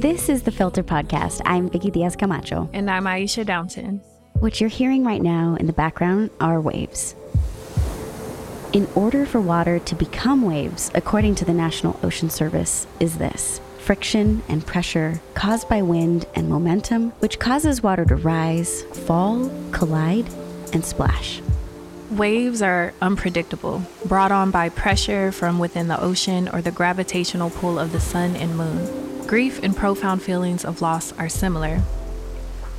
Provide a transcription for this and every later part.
This is the Filter Podcast. I'm Vicky Diaz Camacho. And I'm Aisha Downton. What you're hearing right now in the background are waves. In order for water to become waves, according to the National Ocean Service, is this friction and pressure caused by wind and momentum, which causes water to rise, fall, collide, and splash. Waves are unpredictable, brought on by pressure from within the ocean or the gravitational pull of the sun and moon. Grief and profound feelings of loss are similar,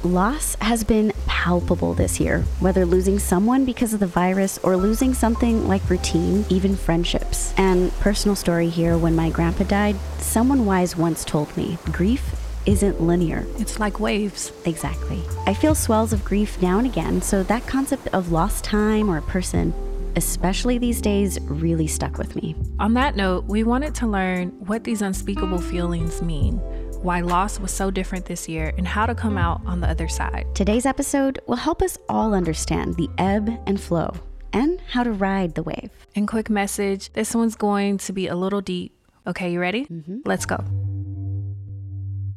Loss has been palpable this year, whether losing someone because of the virus or losing something like routine, even friendships. And personal story here when my grandpa died, someone wise once told me grief isn't linear. It's like waves. Exactly. I feel swells of grief now and again, so that concept of lost time or a person especially these days, really stuck with me. On that note, we wanted to learn what these unspeakable feelings mean why loss was so different this year, and how to come out on the other side. Today's episode will help us all understand the ebb and flow and how to ride the wave. And quick message this one's going to be a little deep. Okay, you ready? Mm-hmm. Let's go.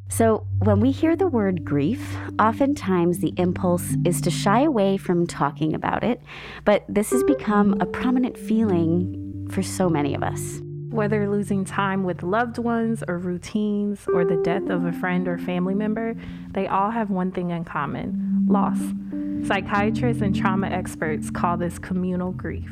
So, when we hear the word grief, oftentimes the impulse is to shy away from talking about it, but this has become a prominent feeling for so many of us. Whether losing time with loved ones or routines or the death of a friend or family member, they all have one thing in common loss. Psychiatrists and trauma experts call this communal grief.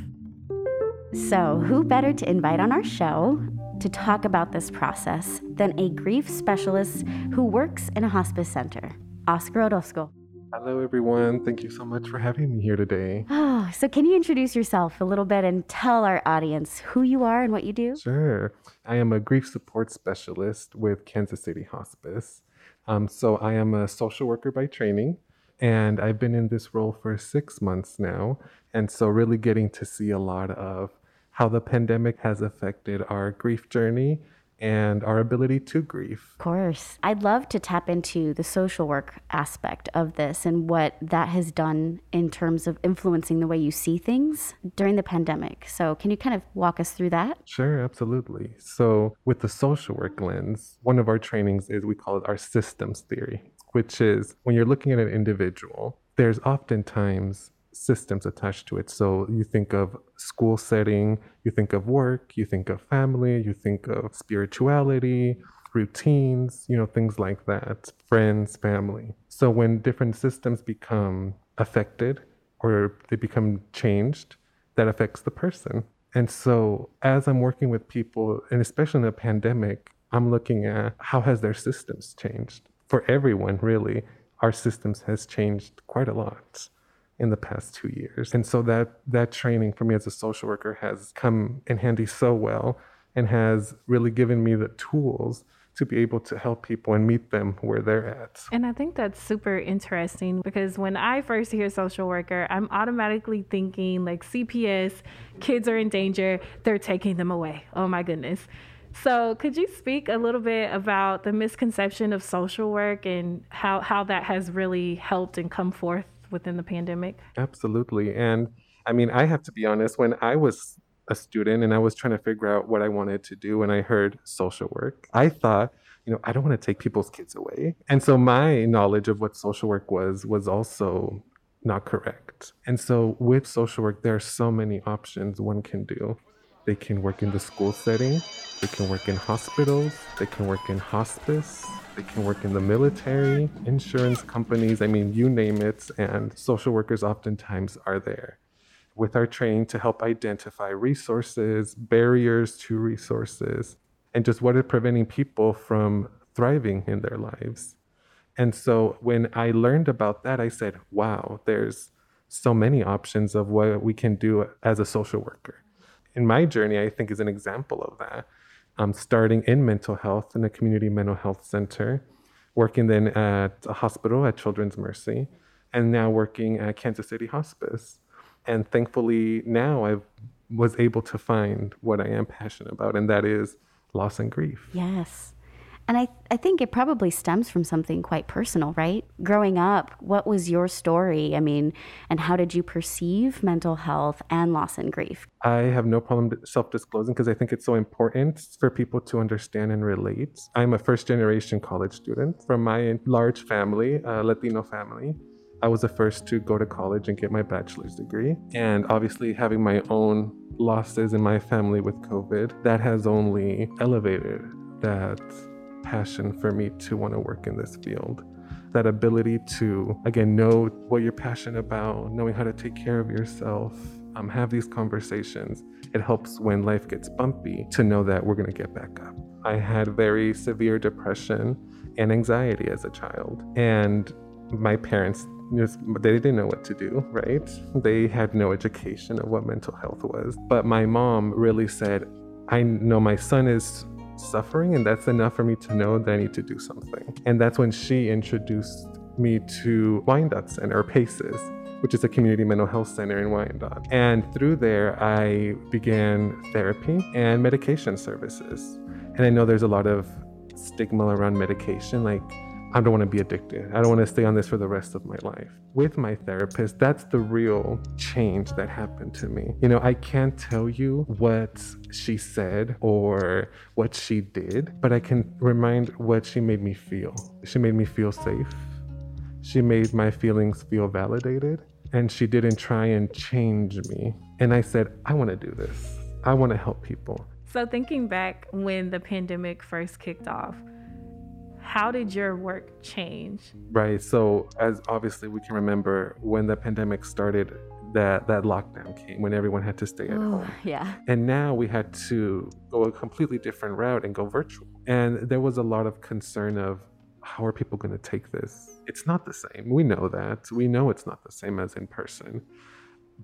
So, who better to invite on our show to talk about this process than a grief specialist who works in a hospice center, Oscar Orozco? Hello, everyone. Thank you so much for having me here today. Oh, so can you introduce yourself a little bit and tell our audience who you are and what you do? Sure. I am a grief support specialist with Kansas City Hospice. Um, so I am a social worker by training, and I've been in this role for six months now. And so, really getting to see a lot of how the pandemic has affected our grief journey and our ability to grieve. Of course. I'd love to tap into the social work aspect of this and what that has done in terms of influencing the way you see things during the pandemic. So, can you kind of walk us through that? Sure, absolutely. So, with the social work lens, one of our trainings is we call it our systems theory, which is when you're looking at an individual, there's oftentimes systems attached to it. So you think of school setting, you think of work, you think of family, you think of spirituality, routines, you know, things like that, friends, family. So when different systems become affected or they become changed, that affects the person. And so as I'm working with people, and especially in a pandemic, I'm looking at how has their systems changed? For everyone, really, our systems has changed quite a lot in the past two years. And so that that training for me as a social worker has come in handy so well and has really given me the tools to be able to help people and meet them where they're at. And I think that's super interesting because when I first hear social worker, I'm automatically thinking like CPS, kids are in danger, they're taking them away. Oh my goodness. So, could you speak a little bit about the misconception of social work and how, how that has really helped and come forth within the pandemic? Absolutely. And I mean, I have to be honest, when I was a student and I was trying to figure out what I wanted to do and I heard social work, I thought, you know, I don't want to take people's kids away. And so my knowledge of what social work was was also not correct. And so with social work, there are so many options one can do. They can work in the school setting, they can work in hospitals, they can work in hospice, they can work in the military, insurance companies, I mean, you name it, and social workers oftentimes are there with our training to help identify resources, barriers to resources, and just what is preventing people from thriving in their lives. And so when I learned about that, I said, wow, there's so many options of what we can do as a social worker in my journey, I think is an example of that. Um, starting in mental health in a community mental health center, working then at a hospital at Children's Mercy, and now working at Kansas City Hospice. And thankfully, now I was able to find what I am passionate about, and that is loss and grief. Yes. And I, I think it probably stems from something quite personal, right? Growing up, what was your story? I mean, and how did you perceive mental health and loss and grief? I have no problem self disclosing because I think it's so important for people to understand and relate. I'm a first generation college student from my large family, a Latino family. I was the first to go to college and get my bachelor's degree. And obviously, having my own losses in my family with COVID, that has only elevated that passion for me to want to work in this field. That ability to, again, know what you're passionate about, knowing how to take care of yourself, um, have these conversations. It helps when life gets bumpy to know that we're going to get back up. I had very severe depression and anxiety as a child. And my parents they didn't know what to do, right? They had no education of what mental health was. But my mom really said, I know my son is suffering, and that's enough for me to know that I need to do something. And that's when she introduced me to Wyandot Center, PACES, which is a community mental health center in Wyandotte. And through there, I began therapy and medication services. And I know there's a lot of stigma around medication, like I don't want to be addicted. I don't want to stay on this for the rest of my life. With my therapist, that's the real change that happened to me. You know, I can't tell you what she said or what she did, but I can remind what she made me feel. She made me feel safe. She made my feelings feel validated. And she didn't try and change me. And I said, I want to do this. I want to help people. So, thinking back when the pandemic first kicked off, how did your work change? Right. So, as obviously we can remember when the pandemic started, that that lockdown came when everyone had to stay at Ooh, home. Yeah. And now we had to go a completely different route and go virtual. And there was a lot of concern of how are people going to take this? It's not the same. We know that. We know it's not the same as in person.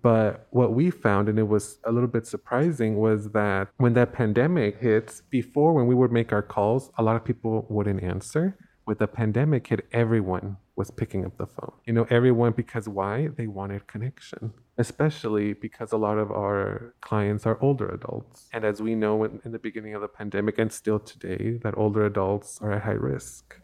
But what we found, and it was a little bit surprising, was that when that pandemic hit, before when we would make our calls, a lot of people wouldn't answer. With the pandemic hit, everyone was picking up the phone. You know, everyone, because why? They wanted connection, especially because a lot of our clients are older adults. And as we know in, in the beginning of the pandemic and still today, that older adults are at high risk.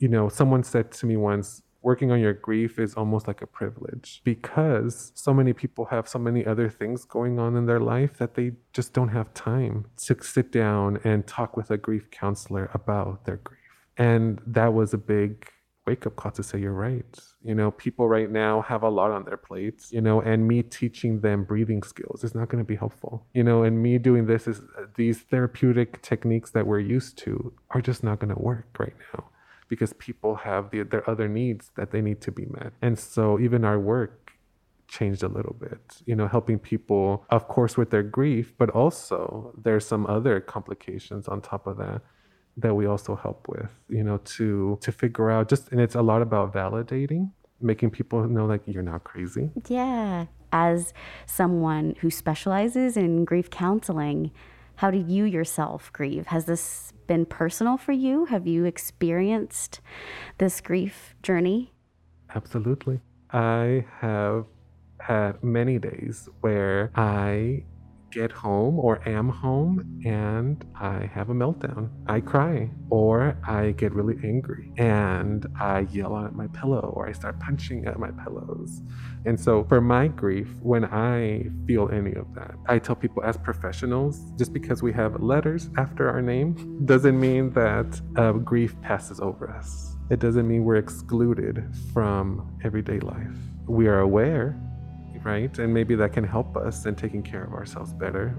You know, someone said to me once, working on your grief is almost like a privilege because so many people have so many other things going on in their life that they just don't have time to sit down and talk with a grief counselor about their grief. And that was a big wake up call to say, you're right. You know, people right now have a lot on their plates, you know, and me teaching them breathing skills is not going to be helpful, you know, and me doing this is these therapeutic techniques that we're used to are just not going to work right now because people have the, their other needs that they need to be met. And so even our work changed a little bit, you know, helping people, of course, with their grief, but also there's some other complications on top of that that we also help with, you know, to to figure out just and it's a lot about validating, making people know like you're not crazy. Yeah. As someone who specializes in grief counseling, how do you yourself grieve? Has this been personal for you? Have you experienced this grief journey? Absolutely. I have had many days where I get home or am home and I have a meltdown. I cry or I get really angry and I yell at my pillow or I start punching at my pillows. And so for my grief, when I feel any of that, I tell people as professionals, just because we have letters after our name doesn't mean that uh, grief passes over us. It doesn't mean we're excluded from everyday life. We are aware right? And maybe that can help us in taking care of ourselves better.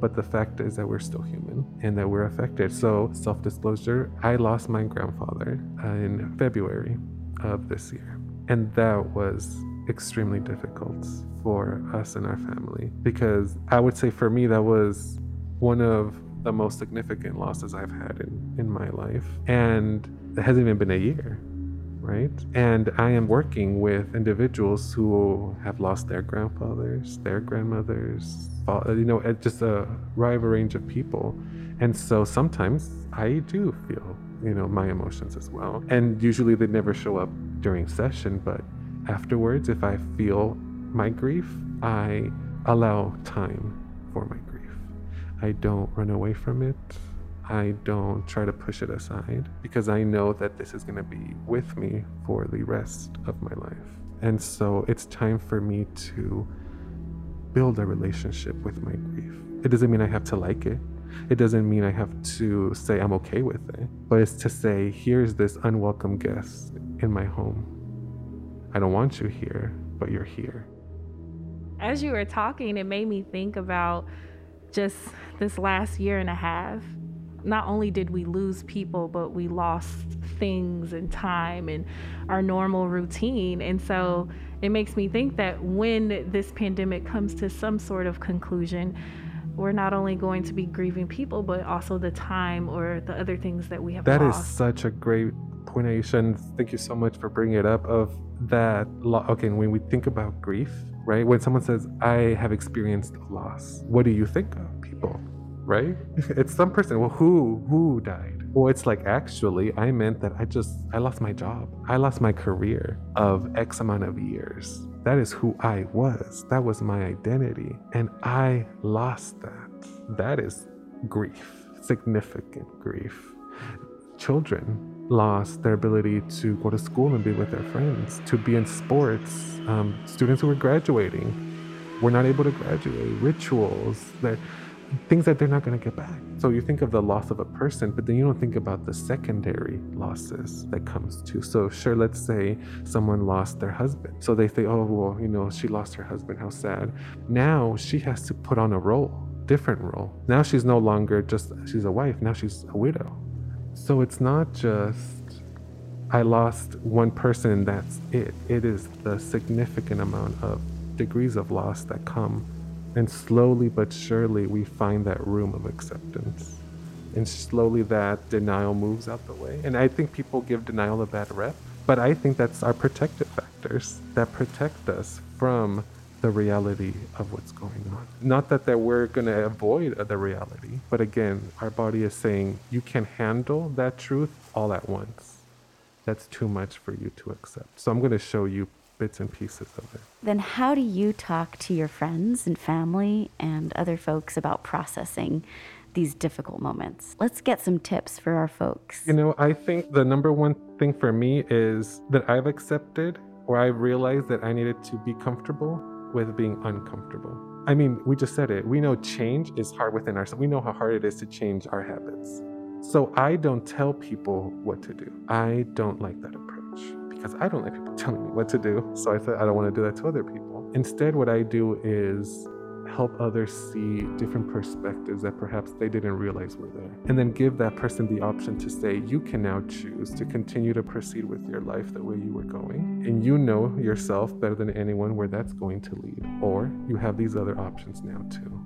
But the fact is that we're still human and that we're affected. So, self disclosure I lost my grandfather in February of this year. And that was extremely difficult for us and our family because I would say for me, that was one of the most significant losses I've had in, in my life. And it hasn't even been a year right? And I am working with individuals who have lost their grandfathers, their grandmothers, uh, you know, uh, just a wide range of people. And so sometimes I do feel, you know, my emotions as well. And usually they never show up during session, but afterwards, if I feel my grief, I allow time for my grief. I don't run away from it. I don't try to push it aside because I know that this is going to be with me for the rest of my life. And so it's time for me to build a relationship with my grief. It doesn't mean I have to like it. It doesn't mean I have to say I'm okay with it, but it's to say, here's this unwelcome guest in my home. I don't want you here, but you're here. As you were talking, it made me think about just this last year and a half. Not only did we lose people, but we lost things and time and our normal routine. And so it makes me think that when this pandemic comes to some sort of conclusion, we're not only going to be grieving people, but also the time or the other things that we have That is lost. such a great point, Aisha. And thank you so much for bringing it up. Of that, lo- okay, when we think about grief, right? When someone says, I have experienced loss, what do you think of? People, right? it's some person. Well, who? Who died? Well, it's like actually, I meant that I just, I lost my job. I lost my career of X amount of years. That is who I was. That was my identity. And I lost that. That is grief, significant grief. Children lost their ability to go to school and be with their friends, to be in sports. Um, students who were graduating were not able to graduate. Rituals, that things that they're not going to get back. So you think of the loss of a person, but then you don't think about the secondary losses that comes to. So sure, let's say someone lost their husband. So they say, oh well, you know, she lost her husband. How sad. Now she has to put on a role, different role. Now she's no longer just she's a wife. Now she's a widow. So it's not just I lost one person that's it. It is the significant amount of degrees of loss that come. And slowly but surely, we find that room of acceptance. And slowly that denial moves out the way. And I think people give denial a bad rep, but I think that's our protective factors that protect us from the reality of what's going on. Not that, that we're going to avoid the reality, but again, our body is saying you can handle that truth all at once. That's too much for you to accept. So I'm going to show you bits and pieces of it. Then, how do you talk to your friends and family and other folks about processing these difficult moments? Let's get some tips for our folks. You know, I think the number one thing for me is that I've accepted or I've realized that I needed to be comfortable with being uncomfortable. I mean, we just said it. We know change is hard within ourselves. We know how hard it is to change our habits. So I don't tell people what to do. I don't like that approach because I don't like people telling me what to do. So I said, I don't want to do that to other people. Instead, what I do is help others see different perspectives that perhaps they didn't realize were there. And then give that person the option to say, you can now choose to continue to proceed with your life the way you were going. And you know yourself better than anyone where that's going to lead. Or you have these other options now too.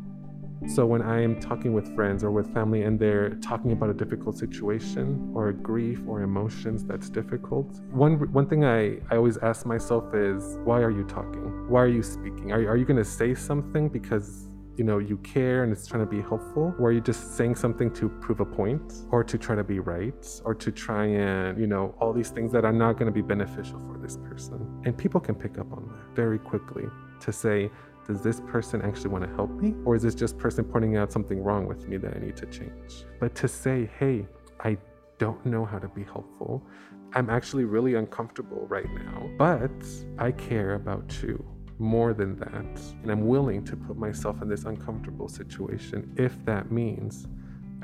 So when I am talking with friends or with family and they're talking about a difficult situation or a grief or emotions that's difficult, one one thing I, I always ask myself is, why are you talking? Why are you speaking? Are, are you going to say something because you know you care and it's trying to be helpful or are you just saying something to prove a point or to try to be right or to try and you know all these things that are not going to be beneficial for this person and people can pick up on that very quickly to say does this person actually want to help me? Or is this just person pointing out something wrong with me that I need to change? But to say, hey, I don't know how to be helpful. I'm actually really uncomfortable right now, but I care about you more than that. And I'm willing to put myself in this uncomfortable situation if that means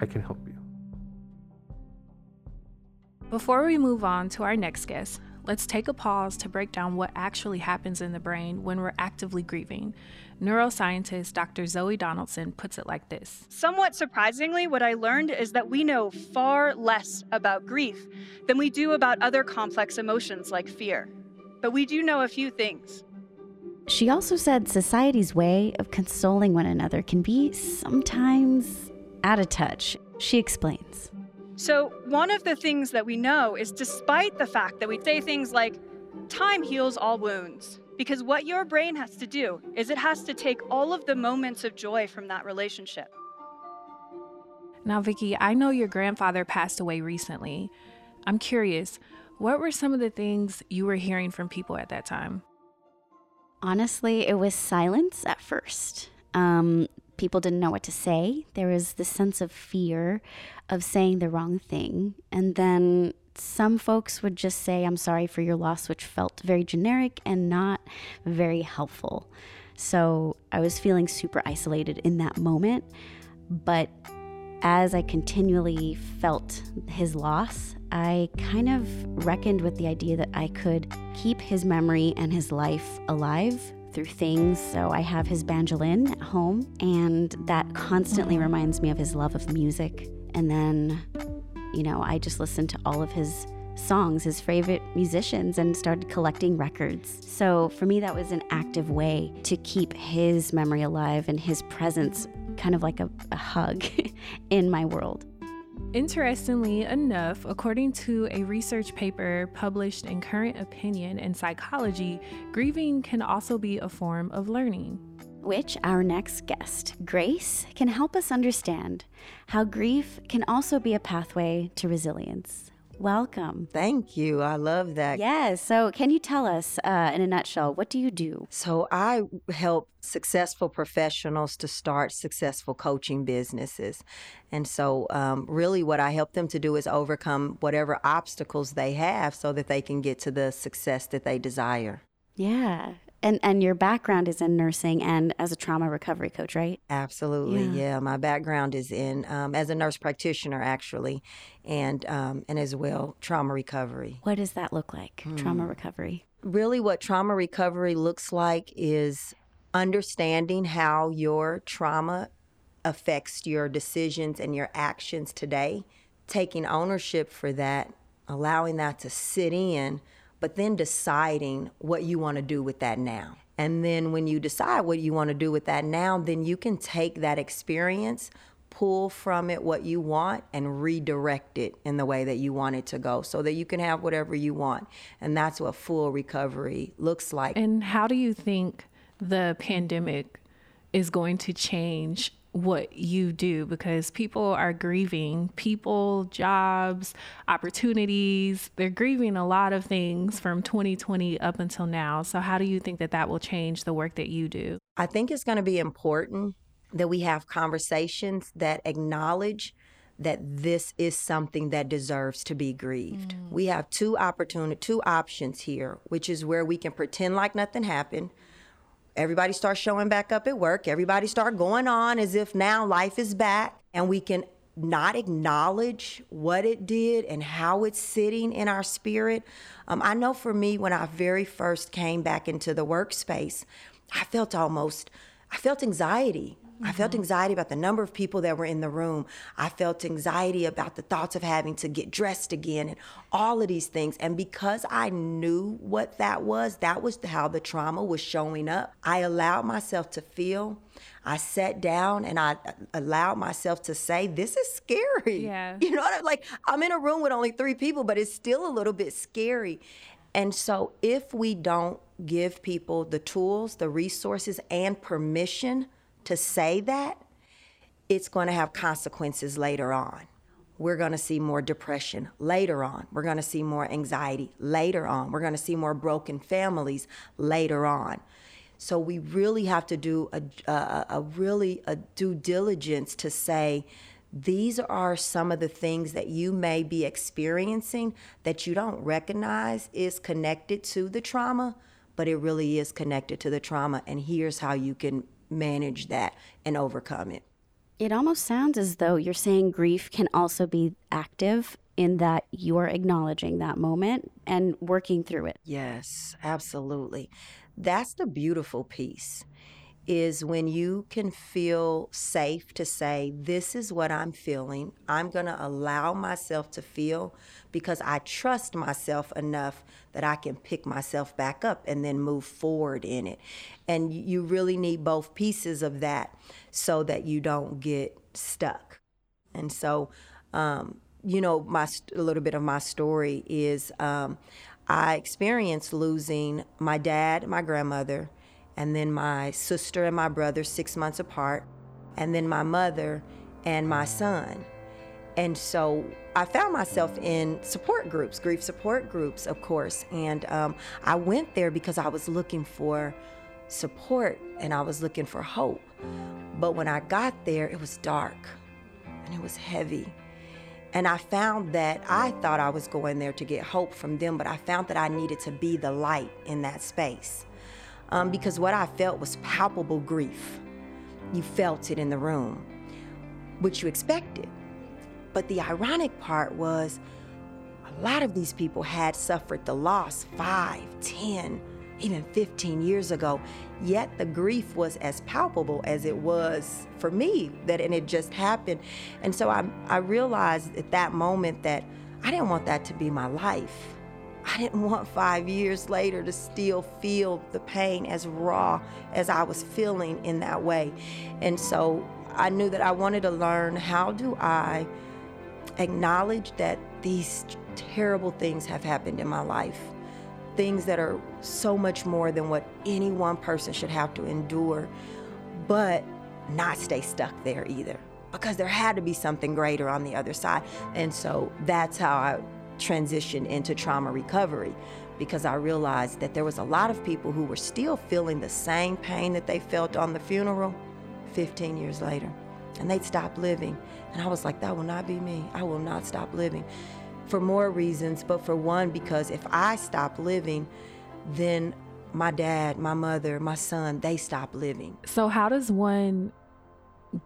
I can help you. Before we move on to our next guest, let's take a pause to break down what actually happens in the brain when we're actively grieving. Neuroscientist Dr. Zoe Donaldson puts it like this Somewhat surprisingly, what I learned is that we know far less about grief than we do about other complex emotions like fear. But we do know a few things. She also said society's way of consoling one another can be sometimes out of touch. She explains. So, one of the things that we know is despite the fact that we say things like, time heals all wounds, because what your brain has to do is it has to take all of the moments of joy from that relationship. Now, Vicky, I know your grandfather passed away recently. I'm curious, what were some of the things you were hearing from people at that time? Honestly, it was silence at first. Um, People didn't know what to say. There was this sense of fear of saying the wrong thing. And then some folks would just say, I'm sorry for your loss, which felt very generic and not very helpful. So I was feeling super isolated in that moment. But as I continually felt his loss, I kind of reckoned with the idea that I could keep his memory and his life alive through things. So I have his banjolin at home, and that constantly reminds me of his love of music. And then, you know, I just listened to all of his songs, his favorite musicians, and started collecting records. So for me, that was an active way to keep his memory alive and his presence kind of like a, a hug in my world. Interestingly enough, according to a research paper published in Current Opinion in Psychology, grieving can also be a form of learning. Which our next guest, Grace, can help us understand how grief can also be a pathway to resilience. Welcome. Thank you. I love that. Yes. So, can you tell us uh, in a nutshell, what do you do? So, I help successful professionals to start successful coaching businesses. And so, um, really, what I help them to do is overcome whatever obstacles they have so that they can get to the success that they desire. Yeah. And and your background is in nursing and as a trauma recovery coach, right? Absolutely, yeah. yeah. My background is in um, as a nurse practitioner, actually, and um, and as well trauma recovery. What does that look like? Hmm. Trauma recovery. Really, what trauma recovery looks like is understanding how your trauma affects your decisions and your actions today, taking ownership for that, allowing that to sit in but then deciding what you want to do with that now. And then when you decide what you want to do with that now, then you can take that experience, pull from it what you want, and redirect it in the way that you want it to go so that you can have whatever you want. And that's what full recovery looks like. And how do you think the pandemic is going to change what you do because people are grieving people, jobs, opportunities. They're grieving a lot of things from 2020 up until now. So, how do you think that that will change the work that you do? I think it's going to be important that we have conversations that acknowledge that this is something that deserves to be grieved. Mm. We have two opportunity two options here, which is where we can pretend like nothing happened everybody starts showing back up at work. Everybody start going on as if now life is back. And we can not acknowledge what it did and how it's sitting in our spirit. Um, i know for me when i very first came back into the workspace i felt almost i felt anxiety Mm-hmm. I felt mm-hmm. anxiety about the number of people that were in the room. I felt anxiety about the thoughts of having to get dressed again and all of these things. And because I knew what that was, that was how the trauma was showing up. I allowed myself to feel. I sat down and I allowed myself to say, This is scary. Yeah. You know what I like? I'm in a room with only three people, but it's still a little bit scary. And so if we don't give people the tools, the resources, and permission to say that, it's going to have consequences later on. We're going to see more depression later on. We're going to see more anxiety later on. We're going to see more broken families later on. So we really have to do a, a, a really a due diligence to say, these are some of the things that you may be experiencing that you don't recognize is connected to the trauma, but it really is connected to the trauma. And here's how you can manage that and overcome it. It almost sounds as though you're saying grief can also be active in that you're acknowledging that moment and working through it. Yes, absolutely. That's the beautiful piece is when you can feel safe to say, This is what I'm feeling. I'm going to allow myself to feel because I trust myself enough that I can pick myself back up and then move forward in it. And you really need both pieces of that so that you don't get stuck. And so, um, you know, my a little bit of my story is um, I experienced losing my dad, my grandmother, and then my sister and my brother six months apart, and then my mother and my son. And so I found myself in support groups, grief support groups, of course. And um, I went there because I was looking for support and I was looking for hope. But when I got there, it was dark and it was heavy. And I found that I thought I was going there to get hope from them, but I found that I needed to be the light in that space. Um, because what I felt was palpable grief. You felt it in the room, which you expected. But the ironic part was a lot of these people had suffered the loss five, ten, even 15 years ago, yet the grief was as palpable as it was for me that and it just happened. And so I I realized at that moment that I didn't want that to be my life. I didn't want 5 years later to still feel the pain as raw as I was feeling in that way. And so I knew that I wanted to learn how do I acknowledge that these terrible things have happened in my life things that are so much more than what any one person should have to endure, but not stay stuck there either. Because there had to be something greater on the other side. And so that's how I transitioned into trauma recovery because I realized that there was a lot of people who were still feeling the same pain that they felt on the funeral 15 years later. And they'd stop living. And I was like, that will not be me. I will not stop living for more reasons, but for one, because if I stop living, then my dad, my mother, my son, they stop living. So, how does one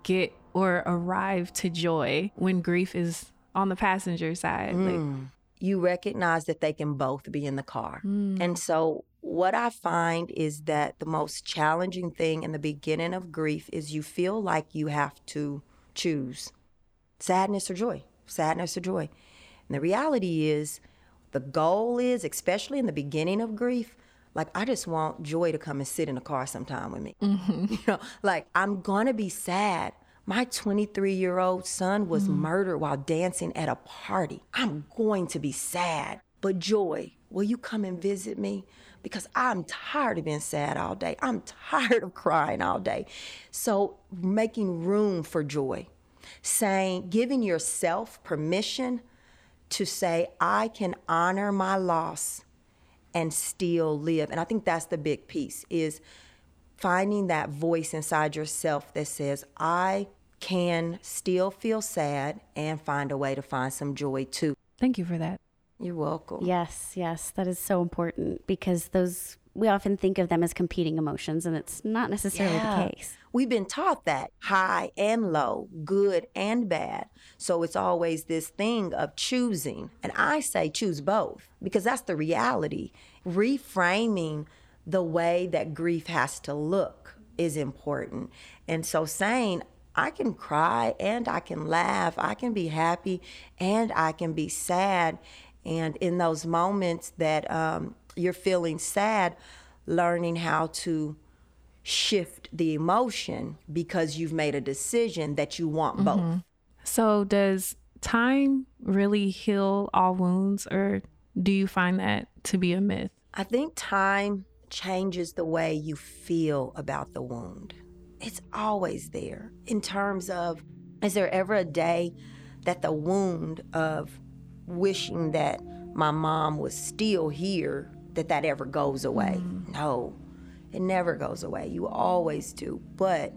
get or arrive to joy when grief is on the passenger side? Mm. Like, you recognize that they can both be in the car. Mm. And so, what I find is that the most challenging thing in the beginning of grief is you feel like you have to choose sadness or joy, sadness or joy. And the reality is, the goal is, especially in the beginning of grief, like I just want Joy to come and sit in the car sometime with me. Mm-hmm. You know, like I'm gonna be sad. My 23 year old son was mm-hmm. murdered while dancing at a party. I'm going to be sad. But Joy, will you come and visit me? Because I'm tired of being sad all day. I'm tired of crying all day. So, making room for joy, saying, giving yourself permission to say, I can honor my loss and still live. And I think that's the big piece is finding that voice inside yourself that says, I can still feel sad and find a way to find some joy too. Thank you for that. You're welcome. Yes, yes, that is so important because those we often think of them as competing emotions, and it's not necessarily yeah. the case. We've been taught that high and low, good and bad. So it's always this thing of choosing. And I say choose both because that's the reality. Reframing the way that grief has to look is important. And so saying, I can cry and I can laugh, I can be happy and I can be sad. And in those moments that um, you're feeling sad, learning how to shift the emotion because you've made a decision that you want both. Mm-hmm. So, does time really heal all wounds, or do you find that to be a myth? I think time changes the way you feel about the wound. It's always there in terms of is there ever a day that the wound of wishing that my mom was still here that that ever goes away. Mm. No, it never goes away. You always do. But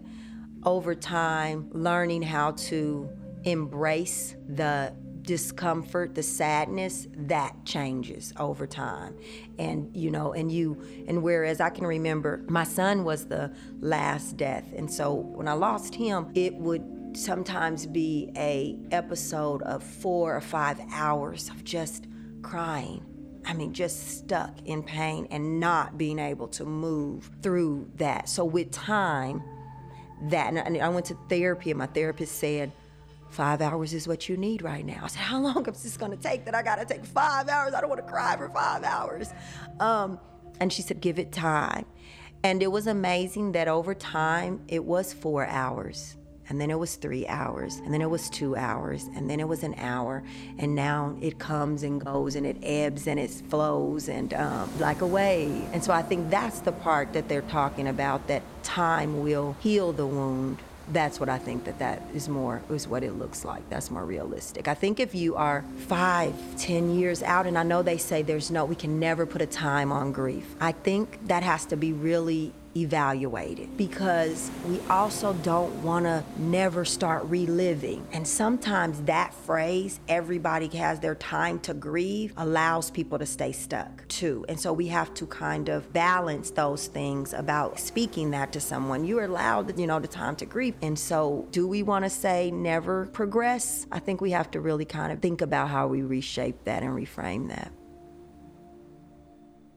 over time, learning how to embrace the discomfort, the sadness, that changes over time. And you know, and you and whereas I can remember my son was the last death. And so when I lost him, it would sometimes be a episode of 4 or 5 hours of just crying I mean, just stuck in pain and not being able to move through that. So, with time, that, and I went to therapy, and my therapist said, Five hours is what you need right now. I said, How long is this gonna take that I gotta take five hours? I don't wanna cry for five hours. Um, and she said, Give it time. And it was amazing that over time, it was four hours and then it was three hours, and then it was two hours, and then it was an hour, and now it comes and goes, and it ebbs and it flows, and um, like a wave. And so I think that's the part that they're talking about that time will heal the wound. That's what I think that that is more is what it looks like. That's more realistic. I think if you are five, ten years out, and I know they say there's no, we can never put a time on grief. I think that has to be really evaluated because we also don't want to never start reliving. And sometimes that phrase, everybody has their time to grieve, allows people to stay stuck too. And so we have to kind of balance those things about speaking that to someone. You're allowed, you know, the time to grieve. And so do we want to say never progress? I think we have to really kind of think about how we reshape that and reframe that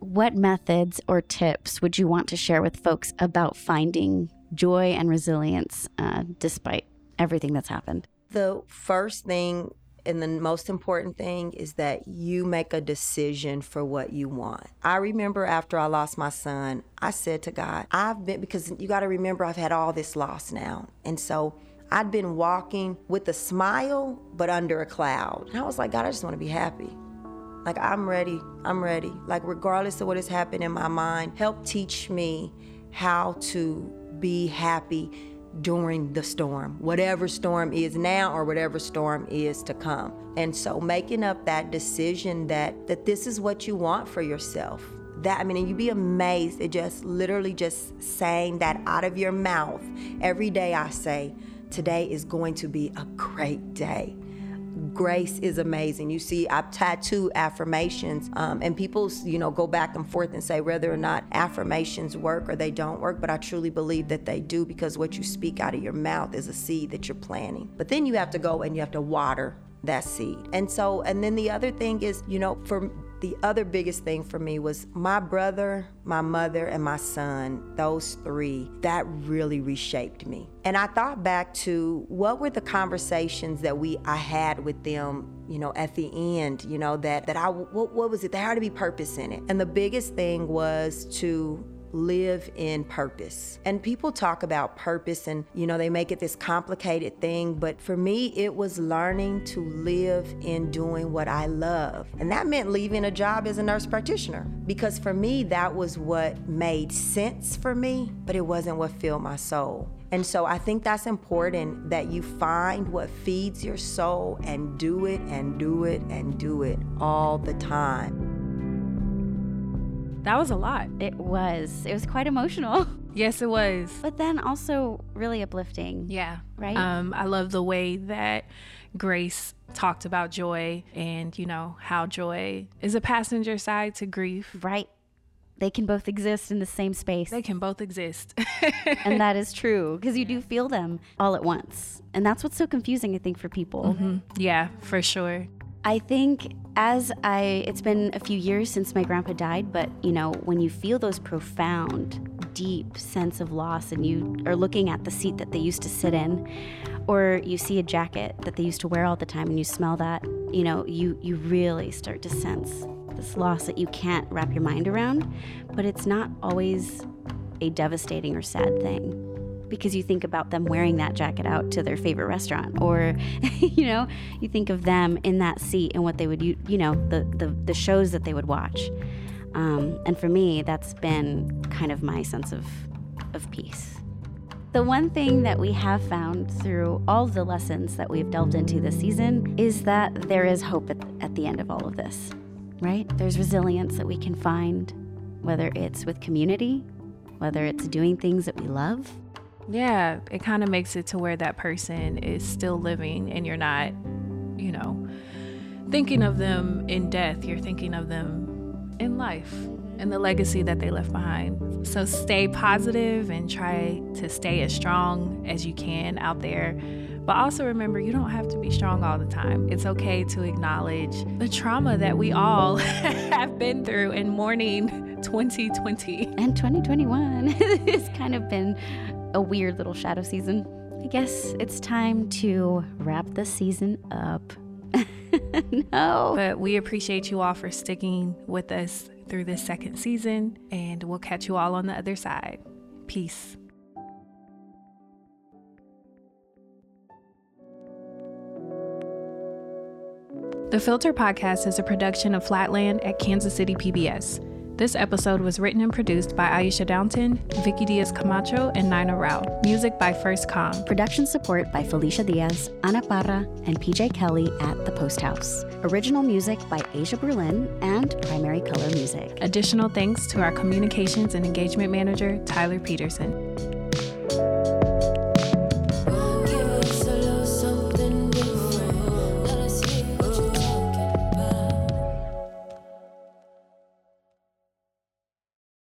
what methods or tips would you want to share with folks about finding joy and resilience uh, despite everything that's happened? The first thing and the most important thing is that you make a decision for what you want. I remember after I lost my son, I said to God, I've been, because you got to remember, I've had all this loss now. And so I'd been walking with a smile, but under a cloud. And I was like, God, I just want to be happy. Like, I'm ready. I'm ready. Like, regardless of what has happened in my mind, help teach me how to be happy during the storm, whatever storm is now or whatever storm is to come. And so making up that decision that that this is what you want for yourself. That I mean, and you'd be amazed at just literally just saying that out of your mouth. Every day I say, today is going to be a great day grace is amazing. You see, I've tattooed affirmations, um, and people, you know, go back and forth and say whether or not affirmations work or they don't work. But I truly believe that they do because what you speak out of your mouth is a seed that you're planting. But then you have to go and you have to water that seed. And so, and then the other thing is, you know, for the other biggest thing for me was my brother, my mother, and my son, those three, that really reshaped me. And I thought back to what were the conversations that we I had with them, you know, at the end, you know, that that I what, what was it? There had to be purpose in it. And the biggest thing was to live in purpose. And people talk about purpose and, you know, they make it this complicated thing. But for me, it was learning to live in doing what I love. And that meant leaving a job as a nurse practitioner because for me, that was what made sense for me, but it wasn't what filled my soul. And so I think that's important that you find what feeds your soul and do it and do it and do it all the time. That was a lot. It was. It was quite emotional. Yes, it was. But then also really uplifting. Yeah. Right? Um, I love the way that Grace talked about joy and, you know, how joy is a passenger side to grief. Right. They can both exist in the same space. They can both exist. and that is true because you do feel them all at once. And that's what's so confusing, I think, for people. Mm-hmm. Yeah, for sure. I think as I, it's been a few years since my grandpa died, but you know, when you feel those profound, deep sense of loss and you are looking at the seat that they used to sit in, or you see a jacket that they used to wear all the time and you smell that, you know, you, you really start to sense this loss that you can't wrap your mind around, but it's not always a devastating or sad thing because you think about them wearing that jacket out to their favorite restaurant or you know you think of them in that seat and what they would you, you know the, the the shows that they would watch. Um, and for me that's been kind of my sense of of peace. The one thing that we have found through all the lessons that we've delved into this season is that there is hope at, at the end of all of this right? There's resilience that we can find whether it's with community whether it's doing things that we love yeah, it kind of makes it to where that person is still living and you're not, you know, thinking of them in death. You're thinking of them in life and the legacy that they left behind. So stay positive and try to stay as strong as you can out there. But also remember, you don't have to be strong all the time. It's okay to acknowledge the trauma that we all have been through in mourning 2020. And 2021 has kind of been a weird little shadow season. I guess it's time to wrap the season up. no. But we appreciate you all for sticking with us through this second season, and we'll catch you all on the other side. Peace. The Filter Podcast is a production of Flatland at Kansas City PBS. This episode was written and produced by Aisha Downton, Vicky Diaz Camacho, and Nina Rao. Music by First Com. Production support by Felicia Diaz, Ana Parra, and PJ Kelly at The Post House. Original music by Asia Berlin and Primary Color Music. Additional thanks to our communications and engagement manager, Tyler Peterson.